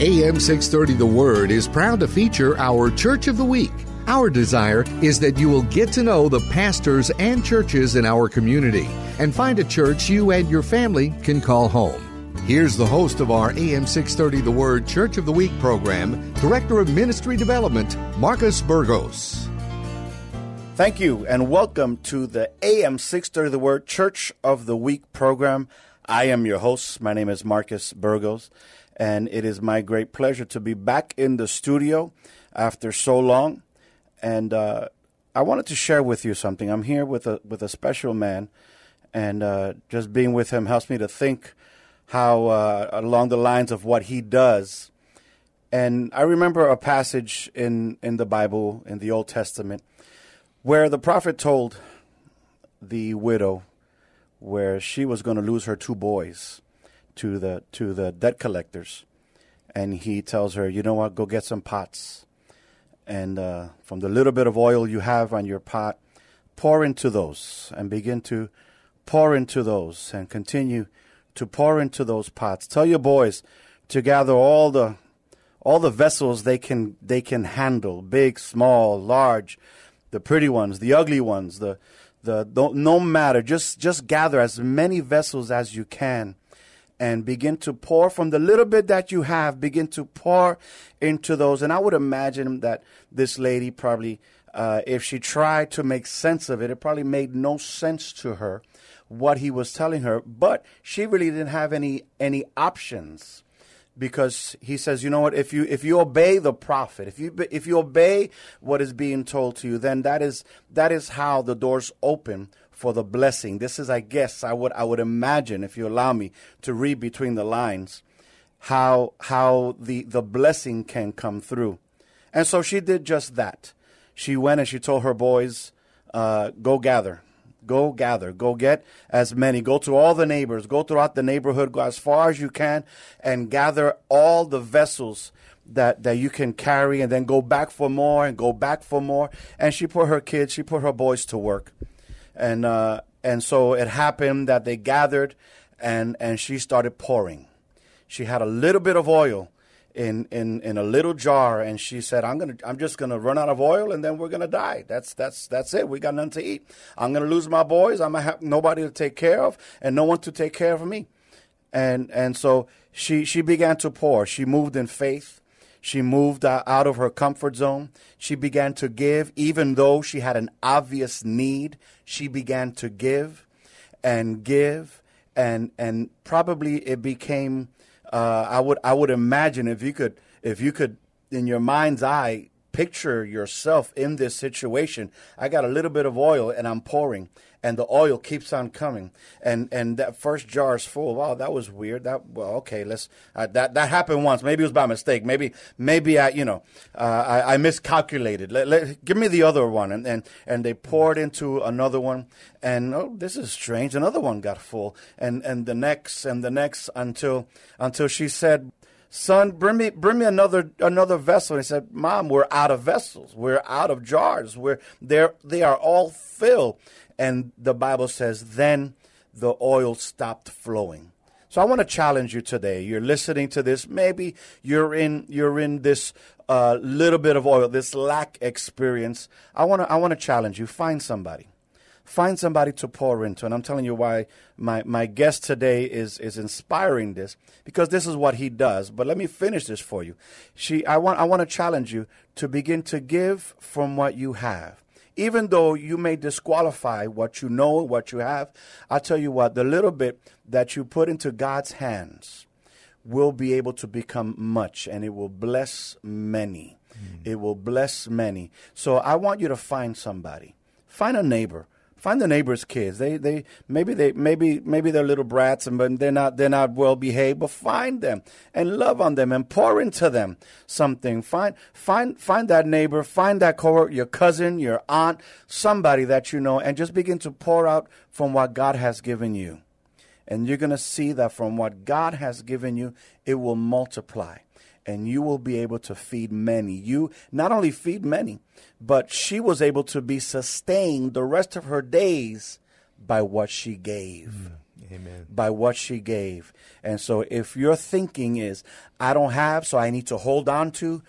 AM 630 The Word is proud to feature our Church of the Week. Our desire is that you will get to know the pastors and churches in our community and find a church you and your family can call home. Here's the host of our AM 630 The Word Church of the Week program, Director of Ministry Development, Marcus Burgos. Thank you, and welcome to the AM 630 The Word Church of the Week program. I am your host. My name is Marcus Burgos, and it is my great pleasure to be back in the studio after so long. And uh, I wanted to share with you something. I'm here with a with a special man, and uh, just being with him helps me to think how uh, along the lines of what he does. And I remember a passage in in the Bible in the Old Testament where the prophet told the widow where she was going to lose her two boys to the to the debt collectors. And he tells her you know what? Go get some pots. And uh, from the little bit of oil you have on your pot pour into those and begin to pour into those and continue to pour into those pots. Tell your boys to gather all the all the vessels they can they can handle big small large the pretty ones, the ugly ones, the the no matter. Just just gather as many vessels as you can, and begin to pour from the little bit that you have. Begin to pour into those. And I would imagine that this lady probably, uh, if she tried to make sense of it, it probably made no sense to her what he was telling her. But she really didn't have any any options because he says, you know what? If you if you obey the prophet, if you if you obey what is being told to you, then that is that is how the doors open for the blessing. This is, I guess, I would I would imagine, if you allow me to read between the lines, how how the the blessing can come through. And so she did just that. She went and she told her boys, uh, "Go gather." Go gather. Go get as many. Go to all the neighbors. Go throughout the neighborhood. Go as far as you can and gather all the vessels that, that you can carry and then go back for more and go back for more. And she put her kids, she put her boys to work. And, uh, and so it happened that they gathered and, and she started pouring. She had a little bit of oil in, in, in a little jar and she said i'm gonna i'm just gonna run out of oil and then we're gonna die. That's that's that's it. We got nothing to eat. I'm gonna lose my boys. I'm gonna have nobody to take care of and no one to take care of me. And and so she she began to pour. She moved in faith she moved out of her comfort zone. She began to give even though she had an obvious need she began to give and give and and probably it became uh, I would I would imagine if you could if you could in your mind's eye picture yourself in this situation. I got a little bit of oil and I'm pouring, and the oil keeps on coming, and and that first jar is full. Wow, that was weird. That well, okay, let's uh, that that happened once. Maybe it was by mistake. Maybe maybe I you know uh, I, I, miscalculated. Let, let, give me the other one, and and and they poured into another one, and oh, this is strange. Another one got full, and and the next and the next until until she said son, bring me bring me another another vessel. And he said, Mom, we're out of vessels. We're out of jars. We're there they are all filled. And the Bible says, then the oil stopped flowing. So I want to challenge you today. You're listening to this. Maybe you're in you're in this uh, little bit of oil, this lack experience. I want to I want to challenge you. Find somebody find somebody to pour into. And I'm telling you why my, my guest today is, is inspiring this, because this is what he does. But let me finish this for you. She, I, want, I want to challenge you to begin to give from what you have. Even though you may disqualify what you know, what you have, I'll tell you what, the little bit that you put into God's hands will be able to become much and it will bless many. Mm. It will bless many. So I want you to find somebody. Find a neighbor find the neighbor's kids. They they maybe they maybe maybe they're little brats and but they're not they're not well behaved. But find them and love on them and pour into them something. Find find find that neighbor, find that coworker, your cousin, your aunt, somebody that you know, and just begin to pour out from what God has given you. And you're going to see that from what God has given you, it will multiply and you will be able to feed many. You not only feed many, but she was able to be sustained the rest of her days by what she gave. Mm. Amen. By what she gave. And so if your thinking is, I don't have, so I need to hold on to,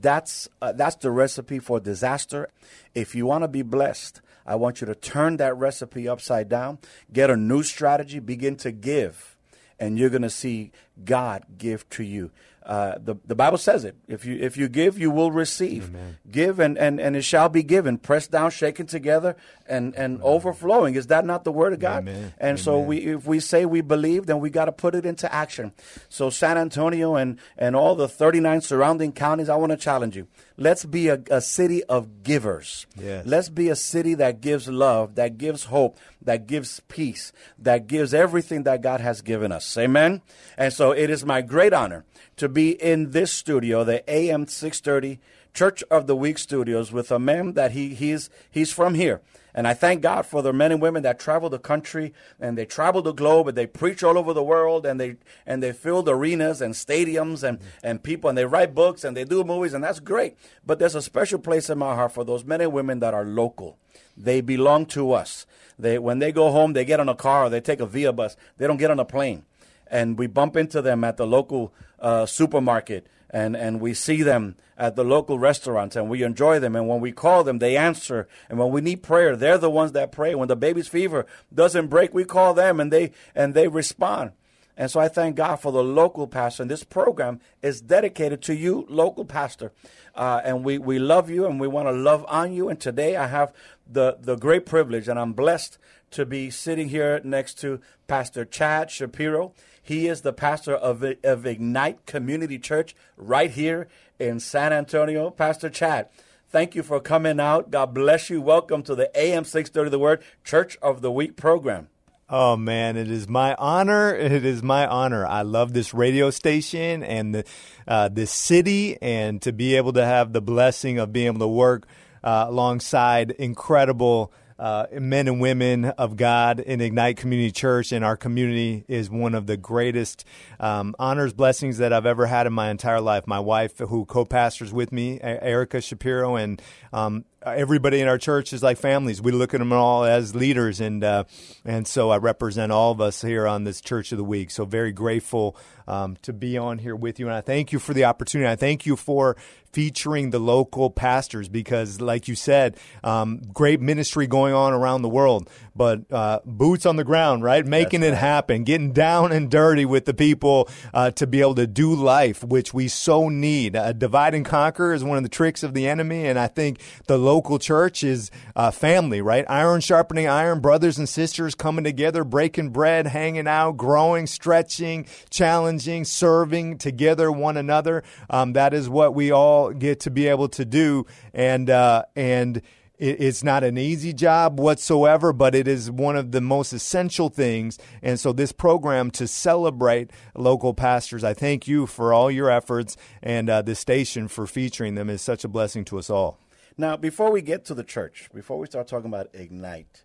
that's, uh, that's the recipe for disaster. If you want to be blessed, I want you to turn that recipe upside down, get a new strategy, begin to give, and you're going to see God give to you. Uh, the, the Bible says it. If you if you give, you will receive. Amen. Give and, and, and it shall be given, pressed down, shaken together, and, and overflowing. Is that not the word of God? Amen. And Amen. so we if we say we believe, then we got to put it into action. So San Antonio and, and all the 39 surrounding counties, I want to challenge you. Let's be a, a city of givers. Yes. Let's be a city that gives love, that gives hope, that gives peace, that gives everything that God has given us. Amen. And so it is my great honor to be in this studio, the AM 630 Church of the Week studios, with a man that he he's he's from here. And I thank God for the men and women that travel the country and they travel the globe and they preach all over the world and they and they fill the arenas and stadiums and, and people and they write books and they do movies and that's great. But there's a special place in my heart for those men and women that are local. They belong to us. They when they go home, they get on a car or they take a via bus. They don't get on a plane and we bump into them at the local uh, supermarket and, and we see them at the local restaurants and we enjoy them. And when we call them, they answer. And when we need prayer, they're the ones that pray. When the baby's fever doesn't break, we call them and they, and they respond. And so I thank God for the local pastor. And this program is dedicated to you, local pastor. Uh, and we, we love you and we want to love on you. And today I have the, the great privilege and I'm blessed to be sitting here next to Pastor Chad Schapiro. He is the pastor of, of Ignite Community Church right here in San Antonio. Pastor Chad, thank you for coming out. God bless you. Welcome to the AM 630 The Word Church of the Week program. Oh man, it is my honor. It is my honor. I love this radio station and the uh, this city, and to be able to have the blessing of being able to work uh, alongside incredible uh, men and women of God in Ignite Community Church, and our community is one of the greatest um, honors, blessings that I've ever had in my entire life. My wife, who co pastors with me, Erica Schapiro, and um, everybody in our church is like families. We look at them all as leaders, and uh, and so I represent all of us here on this Church of the Week. So very grateful um, to be on here with you, and I thank you for the opportunity. I thank you for featuring the local pastors because, like you said, um, great ministry going on around the world, but uh, boots on the ground, right? Making That's it happen, getting down and dirty with the people uh, to be able to do life, which we so need. Uh, divide and conquer is one of the tricks of the enemy, and I think the local church is uh, family, right? Iron sharpening iron, brothers and sisters coming together, breaking bread, hanging out, growing, stretching, challenging, serving together one another. Um, that is what we all get to be able to do, and uh, and it's not an easy job whatsoever, but it is one of the most essential things. And so, this program to celebrate local pastors, I thank you for all your efforts, and uh, the station for featuring them is such a blessing to us all. Now, before we get to the church, before we start talking about Ignite,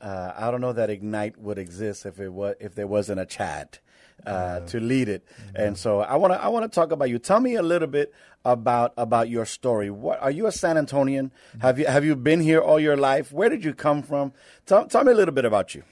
uh, I don't know that Ignite would exist if it was if there wasn't a Chad uh, to lead it. Mm-hmm. And so I want to I want to talk about you. Tell me a little bit about about your story. What are you a San Antonian? Mm-hmm. Have you have you been here all your life? Where did you come from? Tell, tell me a little bit about you.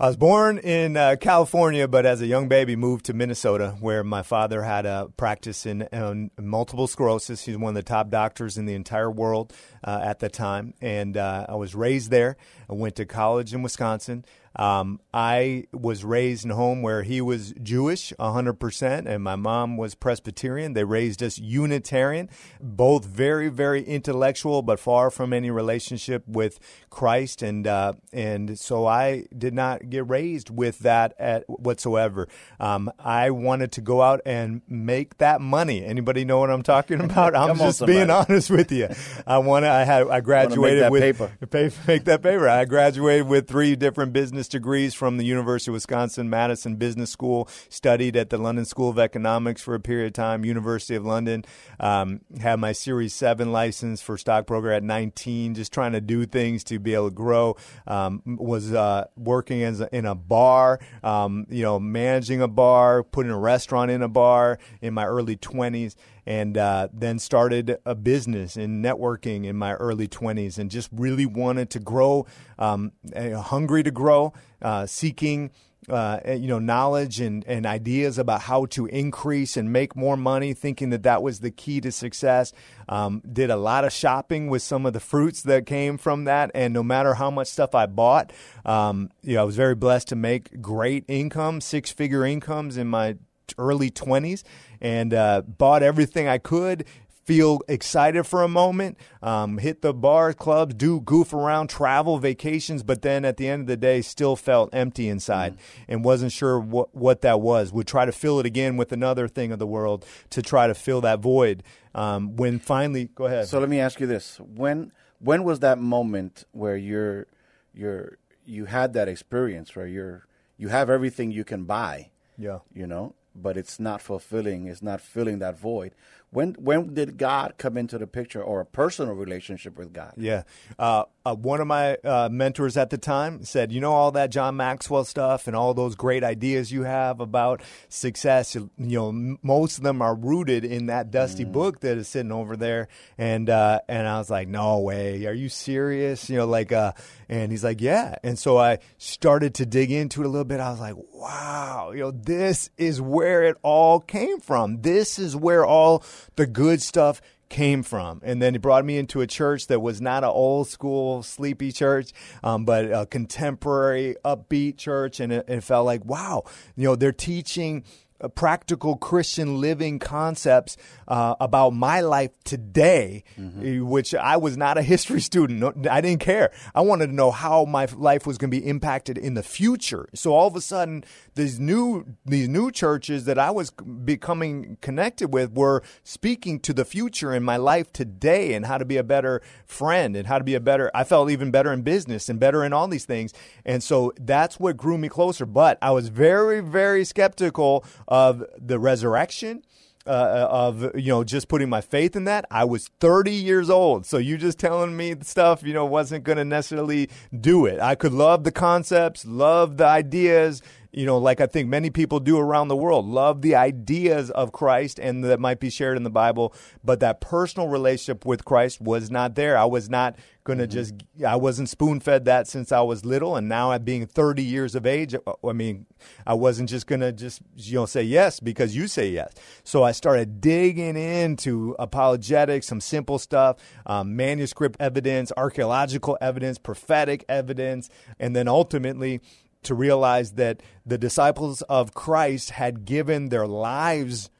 I was born in uh, California, but as a young baby, moved to Minnesota, where my father had a practice in, in multiple sclerosis. He's one of the top doctors in the entire world uh, at the time, and uh, I was raised there. I went to college in Wisconsin. Um, I was raised in a home where he was Jewish 100%, and my mom was Presbyterian. They raised us Unitarian, both very, very intellectual, but far from any relationship with Christ. And, uh, and so I did not get raised with that at whatsoever. Um, I wanted to go out and make that money. Anybody know what I'm talking about? I'm just being honest with you. I want to. I had. I graduated that with paper. Pay, make that paper. I graduated with three different business degrees from the University of Wisconsin Madison Business School. Studied at the London School of Economics for a period of time. University of London. Um, had my Series Seven license for stockbroker at 19. Just trying to do things to be able to grow. Um, was uh, working as a, in a bar. Um, you know, managing a bar, putting a restaurant in a bar in my early 20s and uh, then started a business in networking in my early 20s and just really wanted to grow, um, uh, hungry to grow, uh, seeking. Uh, you know, knowledge and, and ideas about how to increase and make more money, thinking that that was the key to success. Um, did a lot of shopping with some of the fruits that came from that, and no matter how much stuff I bought, um, you know, I was very blessed to make great income, six figure incomes in my early 20s and uh, bought everything I could. Feel excited for a moment, um, hit the bar clubs, do goof around, travel, vacations, but then at the end of the day, still felt empty inside and wasn't sure what, what that was. Would try to fill it again with another thing of the world to try to fill that void. Um, when finally, go ahead. So let me ask you this: when when was that moment where you're you're you had that experience where you're you have everything you can buy, yeah. you know, but it's not fulfilling. It's not filling that void. When when did God come into the picture, or a personal relationship with God? Yeah. Uh, uh, one of my uh, mentors at the time said, You know, all that John Maxwell stuff and all those great ideas you have about success, you know, m- most of them are rooted in that dusty book that is sitting over there. And, uh, and I was like, No way. Are you serious? You know, like, uh, and he's like, Yeah. And so I started to dig into it a little bit. I was like, Wow, you know, this is where it all came from. This is where all the good stuff came from. And then he brought me into a church that was not an old school sleepy church, um, but a contemporary upbeat church. And it, it felt like, wow, you know, they're teaching practical Christian living concepts uh, about my life today, uh, which I was not a history student. No, I didn't care. I wanted to know how my life was going to be impacted in the future. So all of a sudden, these new these new churches that I was becoming connected with were speaking to the future in my life today and how to be a better friend and how to be a better. I felt even better in business and better in all these things, and so that's what grew me closer. But I was very very skeptical of the resurrection. Uh, of you know just putting my faith in that i was 30 years old so you just telling me stuff you know wasn't going to necessarily do it i could love the concepts love the ideas you know, like I think many people do around the world, love the ideas of Christ and that might be shared in the Bible, but that personal relationship with Christ was not there. I was not going to just, I wasn't spoon fed that since I was little. And now at being 30 years of age, I mean, I wasn't just going to just, you know, say yes because you say yes. So I started digging into apologetics, some simple stuff, um, manuscript evidence, archaeological evidence, prophetic evidence, and then ultimately, to realize that the disciples of Christ had given their lives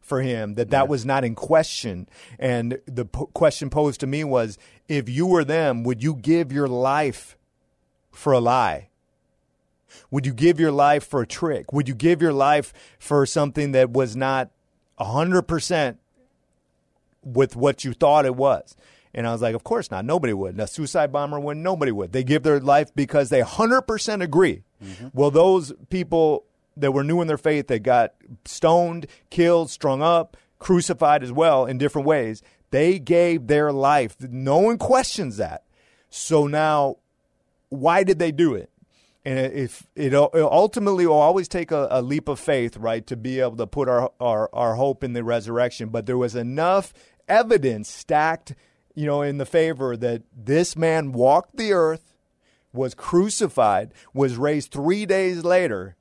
for him, that that was not in question. And the po- question posed to me was if you were them, would you give your life for a lie? Would you give your life for a trick? Would you give your life for something that was not 100% with what you thought it was? And I was like, of course not. Nobody would. A suicide bomber would. Nobody would. They give their life because they 100% agree. Mm-hmm. Well, those people that were new in their faith that got stoned, killed, strung up, crucified as well in different ways, they gave their life. No one questions that. So now, why did they do it? And if it ultimately will always take a, a leap of faith, right, to be able to put our, our, our hope in the resurrection. But there was enough evidence stacked, you know, in the favor that this man walked the earth, was crucified, was raised three days later,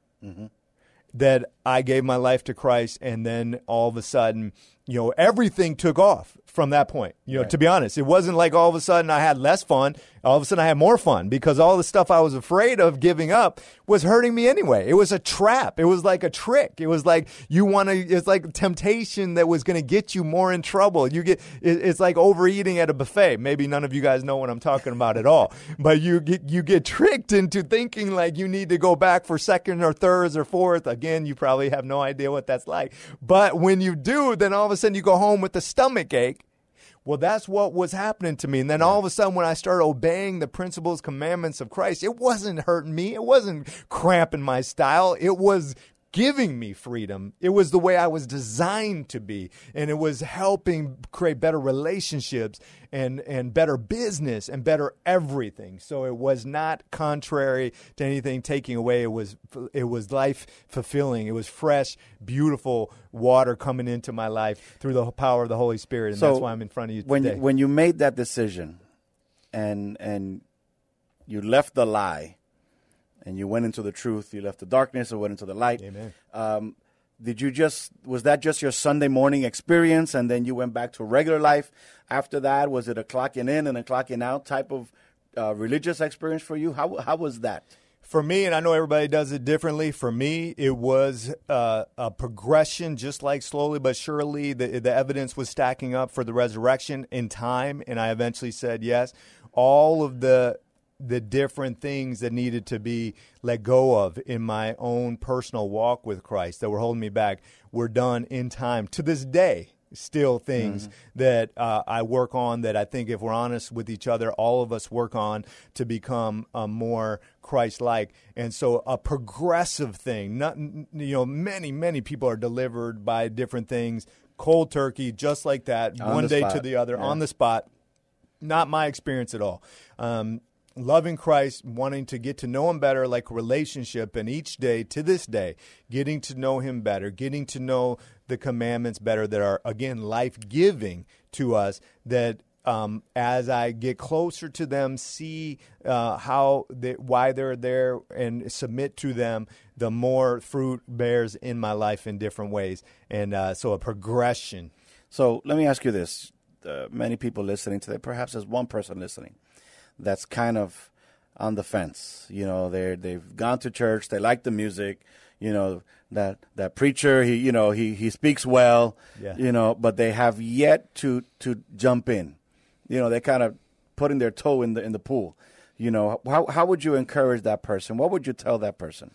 that I gave my life to Christ, and then all of a sudden you know, everything took off from that point. You know, right. to be honest, it wasn't like all of a sudden I had less fun. All of a sudden I had more fun because all the stuff I was afraid of giving up was hurting me anyway. It was a trap. It was like a trick. It was like you want to. It's like temptation that was going to get you more in trouble. You get. It's like overeating at a buffet. Maybe none of you guys know what I'm talking about at all, but you get you get tricked into thinking like you need to go back for second or thirds or fourth. Again, you probably have no idea what that's like. But when you do, then all of a sudden you go home with a stomach ache well, that's what was happening to me. And then all of a sudden, when I started obeying the principles, commandments of Christ, it wasn't hurting me. It wasn't cramping my style. It was giving me freedom. It was the way I was designed to be. And it was helping create better relationships and, and better business and better everything. So it was not contrary to anything taking away. It was, it was life fulfilling. It was fresh, beautiful water coming into my life through the power of the Holy Spirit. And so that's why I'm in front of you when today. You, when you made that decision and, and you left the lie, and you went into the truth. You left the darkness and went into the light. Amen. Um, did you just was that just your Sunday morning experience, and then you went back to regular life after that? Was it a clocking in and a clocking out type of uh, religious experience for you? How how was that? For me, and I know everybody does it differently. For me, it was uh, a progression, just like slowly but surely, the the evidence was stacking up for the resurrection in time, and I eventually said yes. All of the the different things that needed to be let go of in my own personal walk with Christ that were holding me back were done in time. To this day, still things mm-hmm. that uh, I work on that I think if we're honest with each other, all of us work on to become uh, more Christ-like. And so a progressive thing, not, you know, many, many people are delivered by different things, cold turkey, just like that, on one day spot. to the other, yeah. on the spot. Not my experience at all. Um, loving Christ, wanting to get to know Him better, like relationship, and each day to this day, getting to know Him better, getting to know the commandments better that are, again, life giving to us, that um, as I get closer to them, see uh, how they, why they're there, and submit to them, the more fruit bears in my life in different ways, and uh, so a progression. So let me ask you this: uh, many people listening today, perhaps there's one person listening that's kind of on the fence. You know, they they've gone to church, they like the music. You know that that preacher, he you know he he speaks well. Yeah. You know, but they have yet to to jump in. You know, they're kind of putting their toe in the in the pool. You know, how how would you encourage that person? What would you tell that person?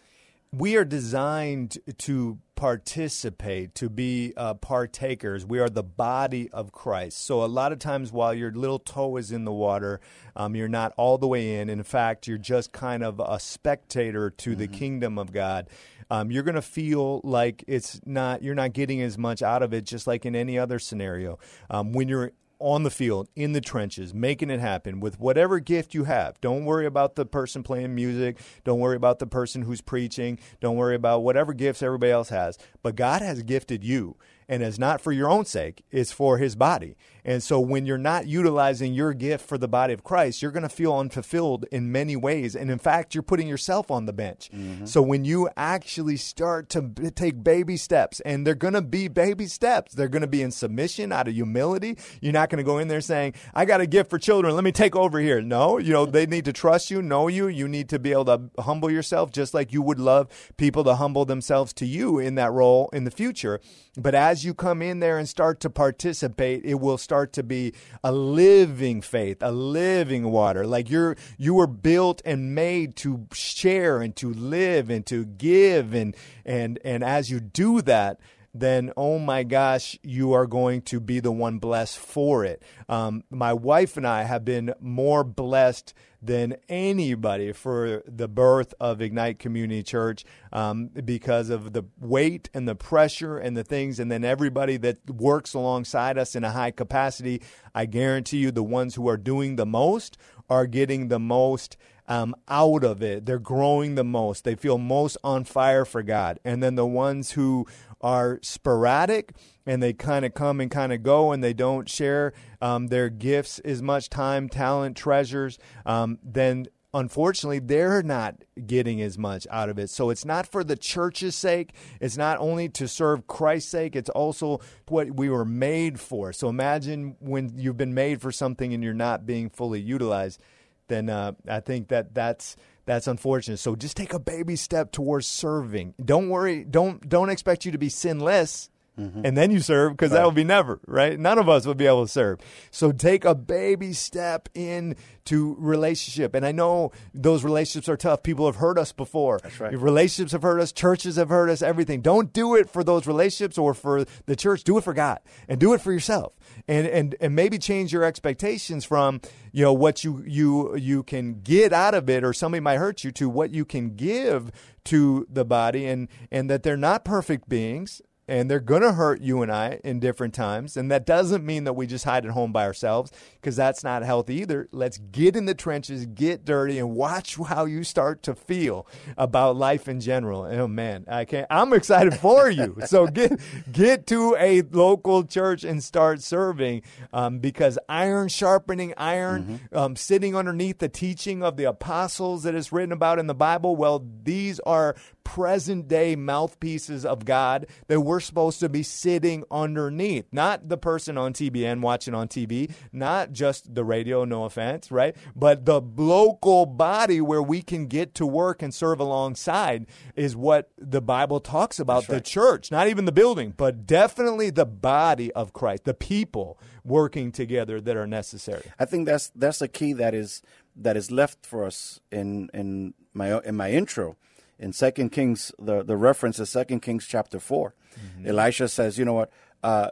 We are designed to participate, to be uh, partakers. We are the body of Christ. So, a lot of times, while your little toe is in the water, um, you're not all the way in. In fact, you're just kind of a spectator to mm-hmm. the kingdom of God. Um, you're going to feel like it's not you're not getting as much out of it, just like in any other scenario. Um, when you're on the field, in the trenches, making it happen with whatever gift you have. Don't worry about the person playing music. Don't worry about the person who's preaching. Don't worry about whatever gifts everybody else has. But God has gifted you and it's not for your own sake, it's for his body. And so when you're not utilizing your gift for the body of Christ, you're going to feel unfulfilled in many ways. And in fact, you're putting yourself on the bench. Mm-hmm. So when you actually start to b- take baby steps, and they're going to be baby steps, they're going to be in submission out of humility. You're not going to go in there saying, I got a gift for children. Let me take over here. No, you know, they need to trust you, know you. You need to be able to humble yourself just like you would love people to humble themselves to you in that role in the future. But as you come in there and start to participate, it will start to be a living faith, a living water. Like you're you were built and made to share and to live and to give and and and as you do that, then oh my gosh, you are going to be the one blessed for it. Um, my wife and I have been more blessed than anybody for the birth of Ignite Community Church um, because of the weight and the pressure and the things, and then everybody that works alongside us in a high capacity. I guarantee you, the ones who are doing the most are getting the most. Um, out of it. They're growing the most. They feel most on fire for God. And then the ones who are sporadic and they kind of come and kind of go and they don't share um, their gifts as much time, talent, treasures, um, then unfortunately, they're not getting as much out of it. So it's not for the church's sake. It's not only to serve Christ's sake. It's also what we were made for. So imagine when you've been made for something and you're not being fully utilized. Then uh, I think that that's that's unfortunate. So just take a baby step towards serving. Don't worry. Don't don't expect you to be sinless. Mm-hmm. And then you serve because right. that would be never, right? None of us would be able to serve. So take a baby step in to relationship. And I know those relationships are tough. People have hurt us before. That's right. Relationships have hurt us. Churches have hurt us. Everything. Don't do it for those relationships or for the church. Do it for God and do it for yourself. And and and maybe change your expectations from you know what you you you can get out of it or somebody might hurt you to what you can give to the body and and that they're not perfect beings and they're going to hurt you and I in different times. And that doesn't mean that we just hide at home by ourselves because that's not healthy either. Let's get in the trenches, get dirty, and watch how you start to feel about life in general. Oh man, I can't. I'm excited for you. so get get to a local church and start serving um, because iron sharpening iron, mm-hmm. um, sitting underneath the teaching of the apostles that is written about in the Bible. Well, these are present day mouthpieces of God that we're supposed to be sitting underneath. Not the person on TBN watching on TV, not just the radio, no offense, right? But the local body where we can get to work and serve alongside is what the Bible talks about right. the church, not even the building, but definitely the body of Christ, the people working together that are necessary. I think that's that's a key that is that is left for us in in my in my intro in Second Kings, the, the reference is Second Kings chapter 4. Mm-hmm. Elisha says, you know what, uh,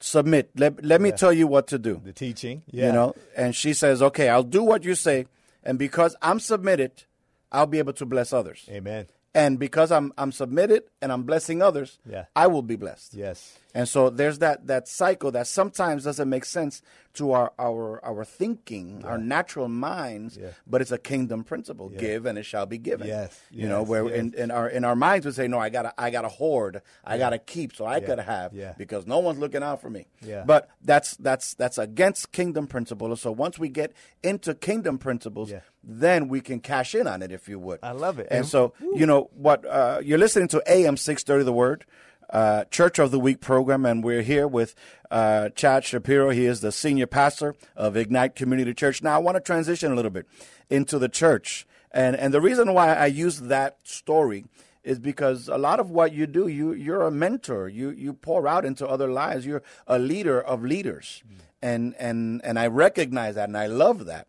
submit. Let, let me tell you what to do. The teaching, yeah. You know, and she says, okay, I'll do what you say. And because I'm submitted, I'll be able to bless others. Amen. And because I'm I'm submitted and I'm blessing others, yeah. I will be blessed. Yes. And so there's that that cycle that sometimes doesn't make sense to our our our thinking, yeah. our natural minds, yeah. but it's a kingdom principle: yeah. give and it shall be given. Yes, you yes. know, where yes. in, in our in our minds we say, no, I gotta I gotta hoard, I gotta keep, so I gotta have, because no one's looking out for me. Yeah. But that's that's that's against kingdom principle. So once we get into kingdom principles, then we can cash in on it, if you would. I love it. And, and so woo. you know what uh, you're listening to AM six thirty, the word uh, Church of the Week program, and we're here with uh, Chad Schapiro. He is the senior pastor of Ignite Community Church. Now, I want to transition a little bit into the church, and and the reason why I use that story is because a lot of what you do, you you're a mentor. You you pour out into other lives. You're a leader of leaders, mm. and and and I recognize that, and I love that.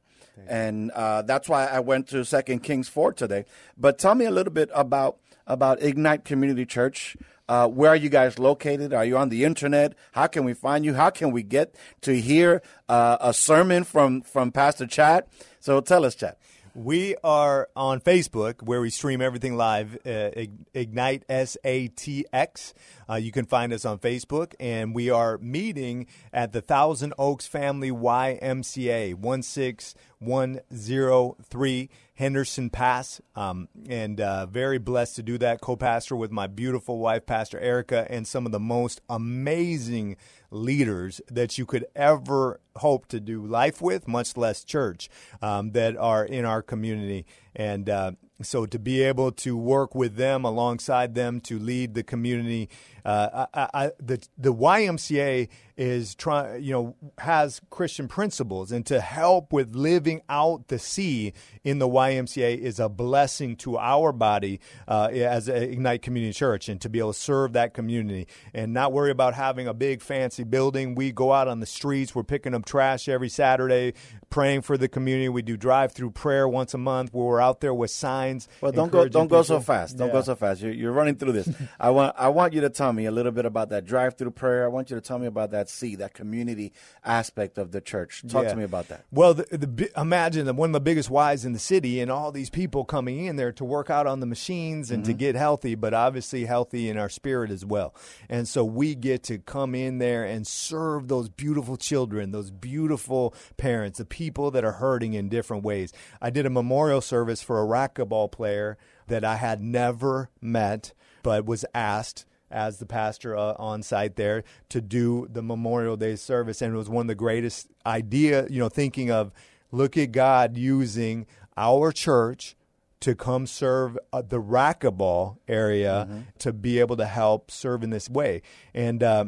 And uh, that's why I went to Second Kings four today. But tell me a little bit about about Ignite Community Church. Uh, where are you guys located? Are you on the internet? How can we find you? How can we get to hear uh, a sermon from, from Pastor Chad? So tell us, Chad. We are on Facebook where we stream everything live, uh, Ignite SATX. Uh, you can find us on Facebook, and we are meeting at the Thousand Oaks Family YMCA, 16103 Henderson Pass. Um, and uh, very blessed to do that. Co pastor with my beautiful wife, Pastor Erica, and some of the most amazing leaders that you could ever hope to do life with, much less church, um, that are in our community. And uh, so to be able to work with them alongside them to lead the community, uh, I, I, the the YMCA is trying, you know, has Christian principles, and to help with living out the C in the YMCA is a blessing to our body uh, as Ignite Community Church, and to be able to serve that community and not worry about having a big fancy building. We go out on the streets. We're picking up trash every Saturday, praying for the community. We do drive-through prayer once a month where we're out there with signs. Well, don't go don't people. go so fast. Don't yeah. go so fast. You're, you're running through this. I want I want you to tell me a little bit about that drive-through prayer. I want you to tell me about that C, that community aspect of the church. Talk yeah. to me about that. Well, the, the, imagine that one of the biggest Ys in the city, and all these people coming in there to work out on the machines and mm-hmm. to get healthy, but obviously healthy in our spirit as well. And so we get to come in there and serve those beautiful children, those beautiful parents, the people that are hurting in different ways. I did a memorial service for a racquetball player that I had never met, but was asked as the pastor uh, on site there to do the Memorial Day service, and it was one of the greatest idea. You know, thinking of look at God using our church to come serve uh, the racquetball area mm-hmm. to be able to help serve in this way. And uh,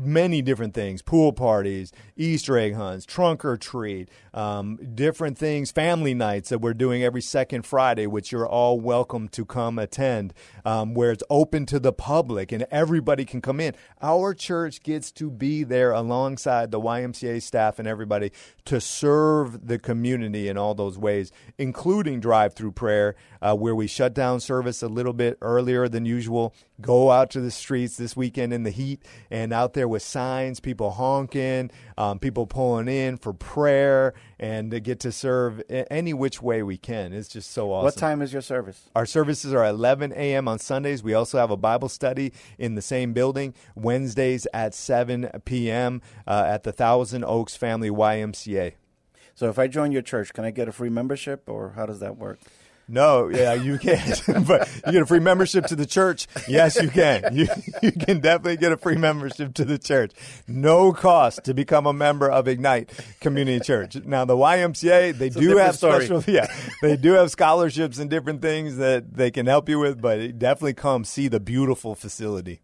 many different things pool parties, Easter egg hunts, trunk or treat, um, different things, family nights that we're doing every second Friday, which you're all welcome to come attend, um, where it's open to the public and everybody can come in. Our church gets to be there alongside the YMCA staff and everybody to serve the community in all those ways, including drive through prayer, uh, where we shut down service a little bit earlier than usual, go out to the streets this weekend in the heat and out there with signs, people honking, um, people pulling in for prayer, and to get to serve any which way we can. It's just so awesome. What time is your service? Our services are 11 a.m. on Sundays. We also have a Bible study in the same building Wednesdays at 7 p.m. Uh, at the Thousand Oaks Family YMCA. So if I join your church, can I get a free membership, or how does that work? No, yeah, you can't. but you get a free membership to the church. Yes, you can. You, you can definitely get a free membership to the church. No cost to become a member of Ignite Community Church. Now, the YMCA, they do have story. special, yeah, they do have scholarships and different things that they can help you with, but definitely come see the beautiful facility.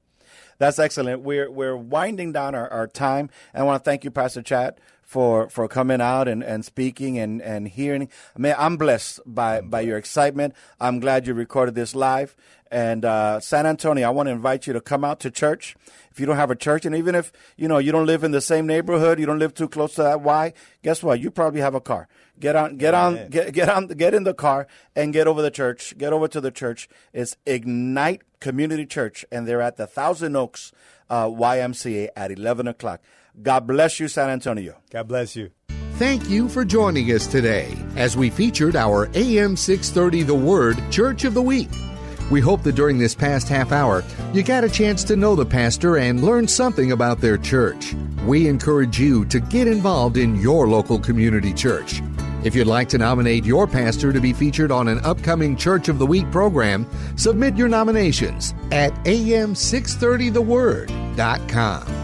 That's excellent. We're we're winding down our, our time. And I want to thank you, Pastor Chad, for for coming out and, and speaking and, and hearing. I mean, I'm blessed by, by your excitement. I'm glad you recorded this live. And uh, San Antonio, I want to invite you to come out to church. If you don't have a church, and even if you know you don't live in the same neighborhood, you don't live too close to that Y, guess what? You probably have a car. Get on, get on, get, get on, get in the car and get over the church. Get over to the church. It's Ignite Community Church, and they're at the Thousand Oaks uh, YMCA at eleven o'clock. God bless you, San Antonio. God bless you. Thank you for joining us today as we featured our AM 630 The Word Church of the Week. We hope that during this past half hour, you got a chance to know the pastor and learn something about their church. We encourage you to get involved in your local community church. If you'd like to nominate your pastor to be featured on an upcoming Church of the Week program, submit your nominations at am630theword.com.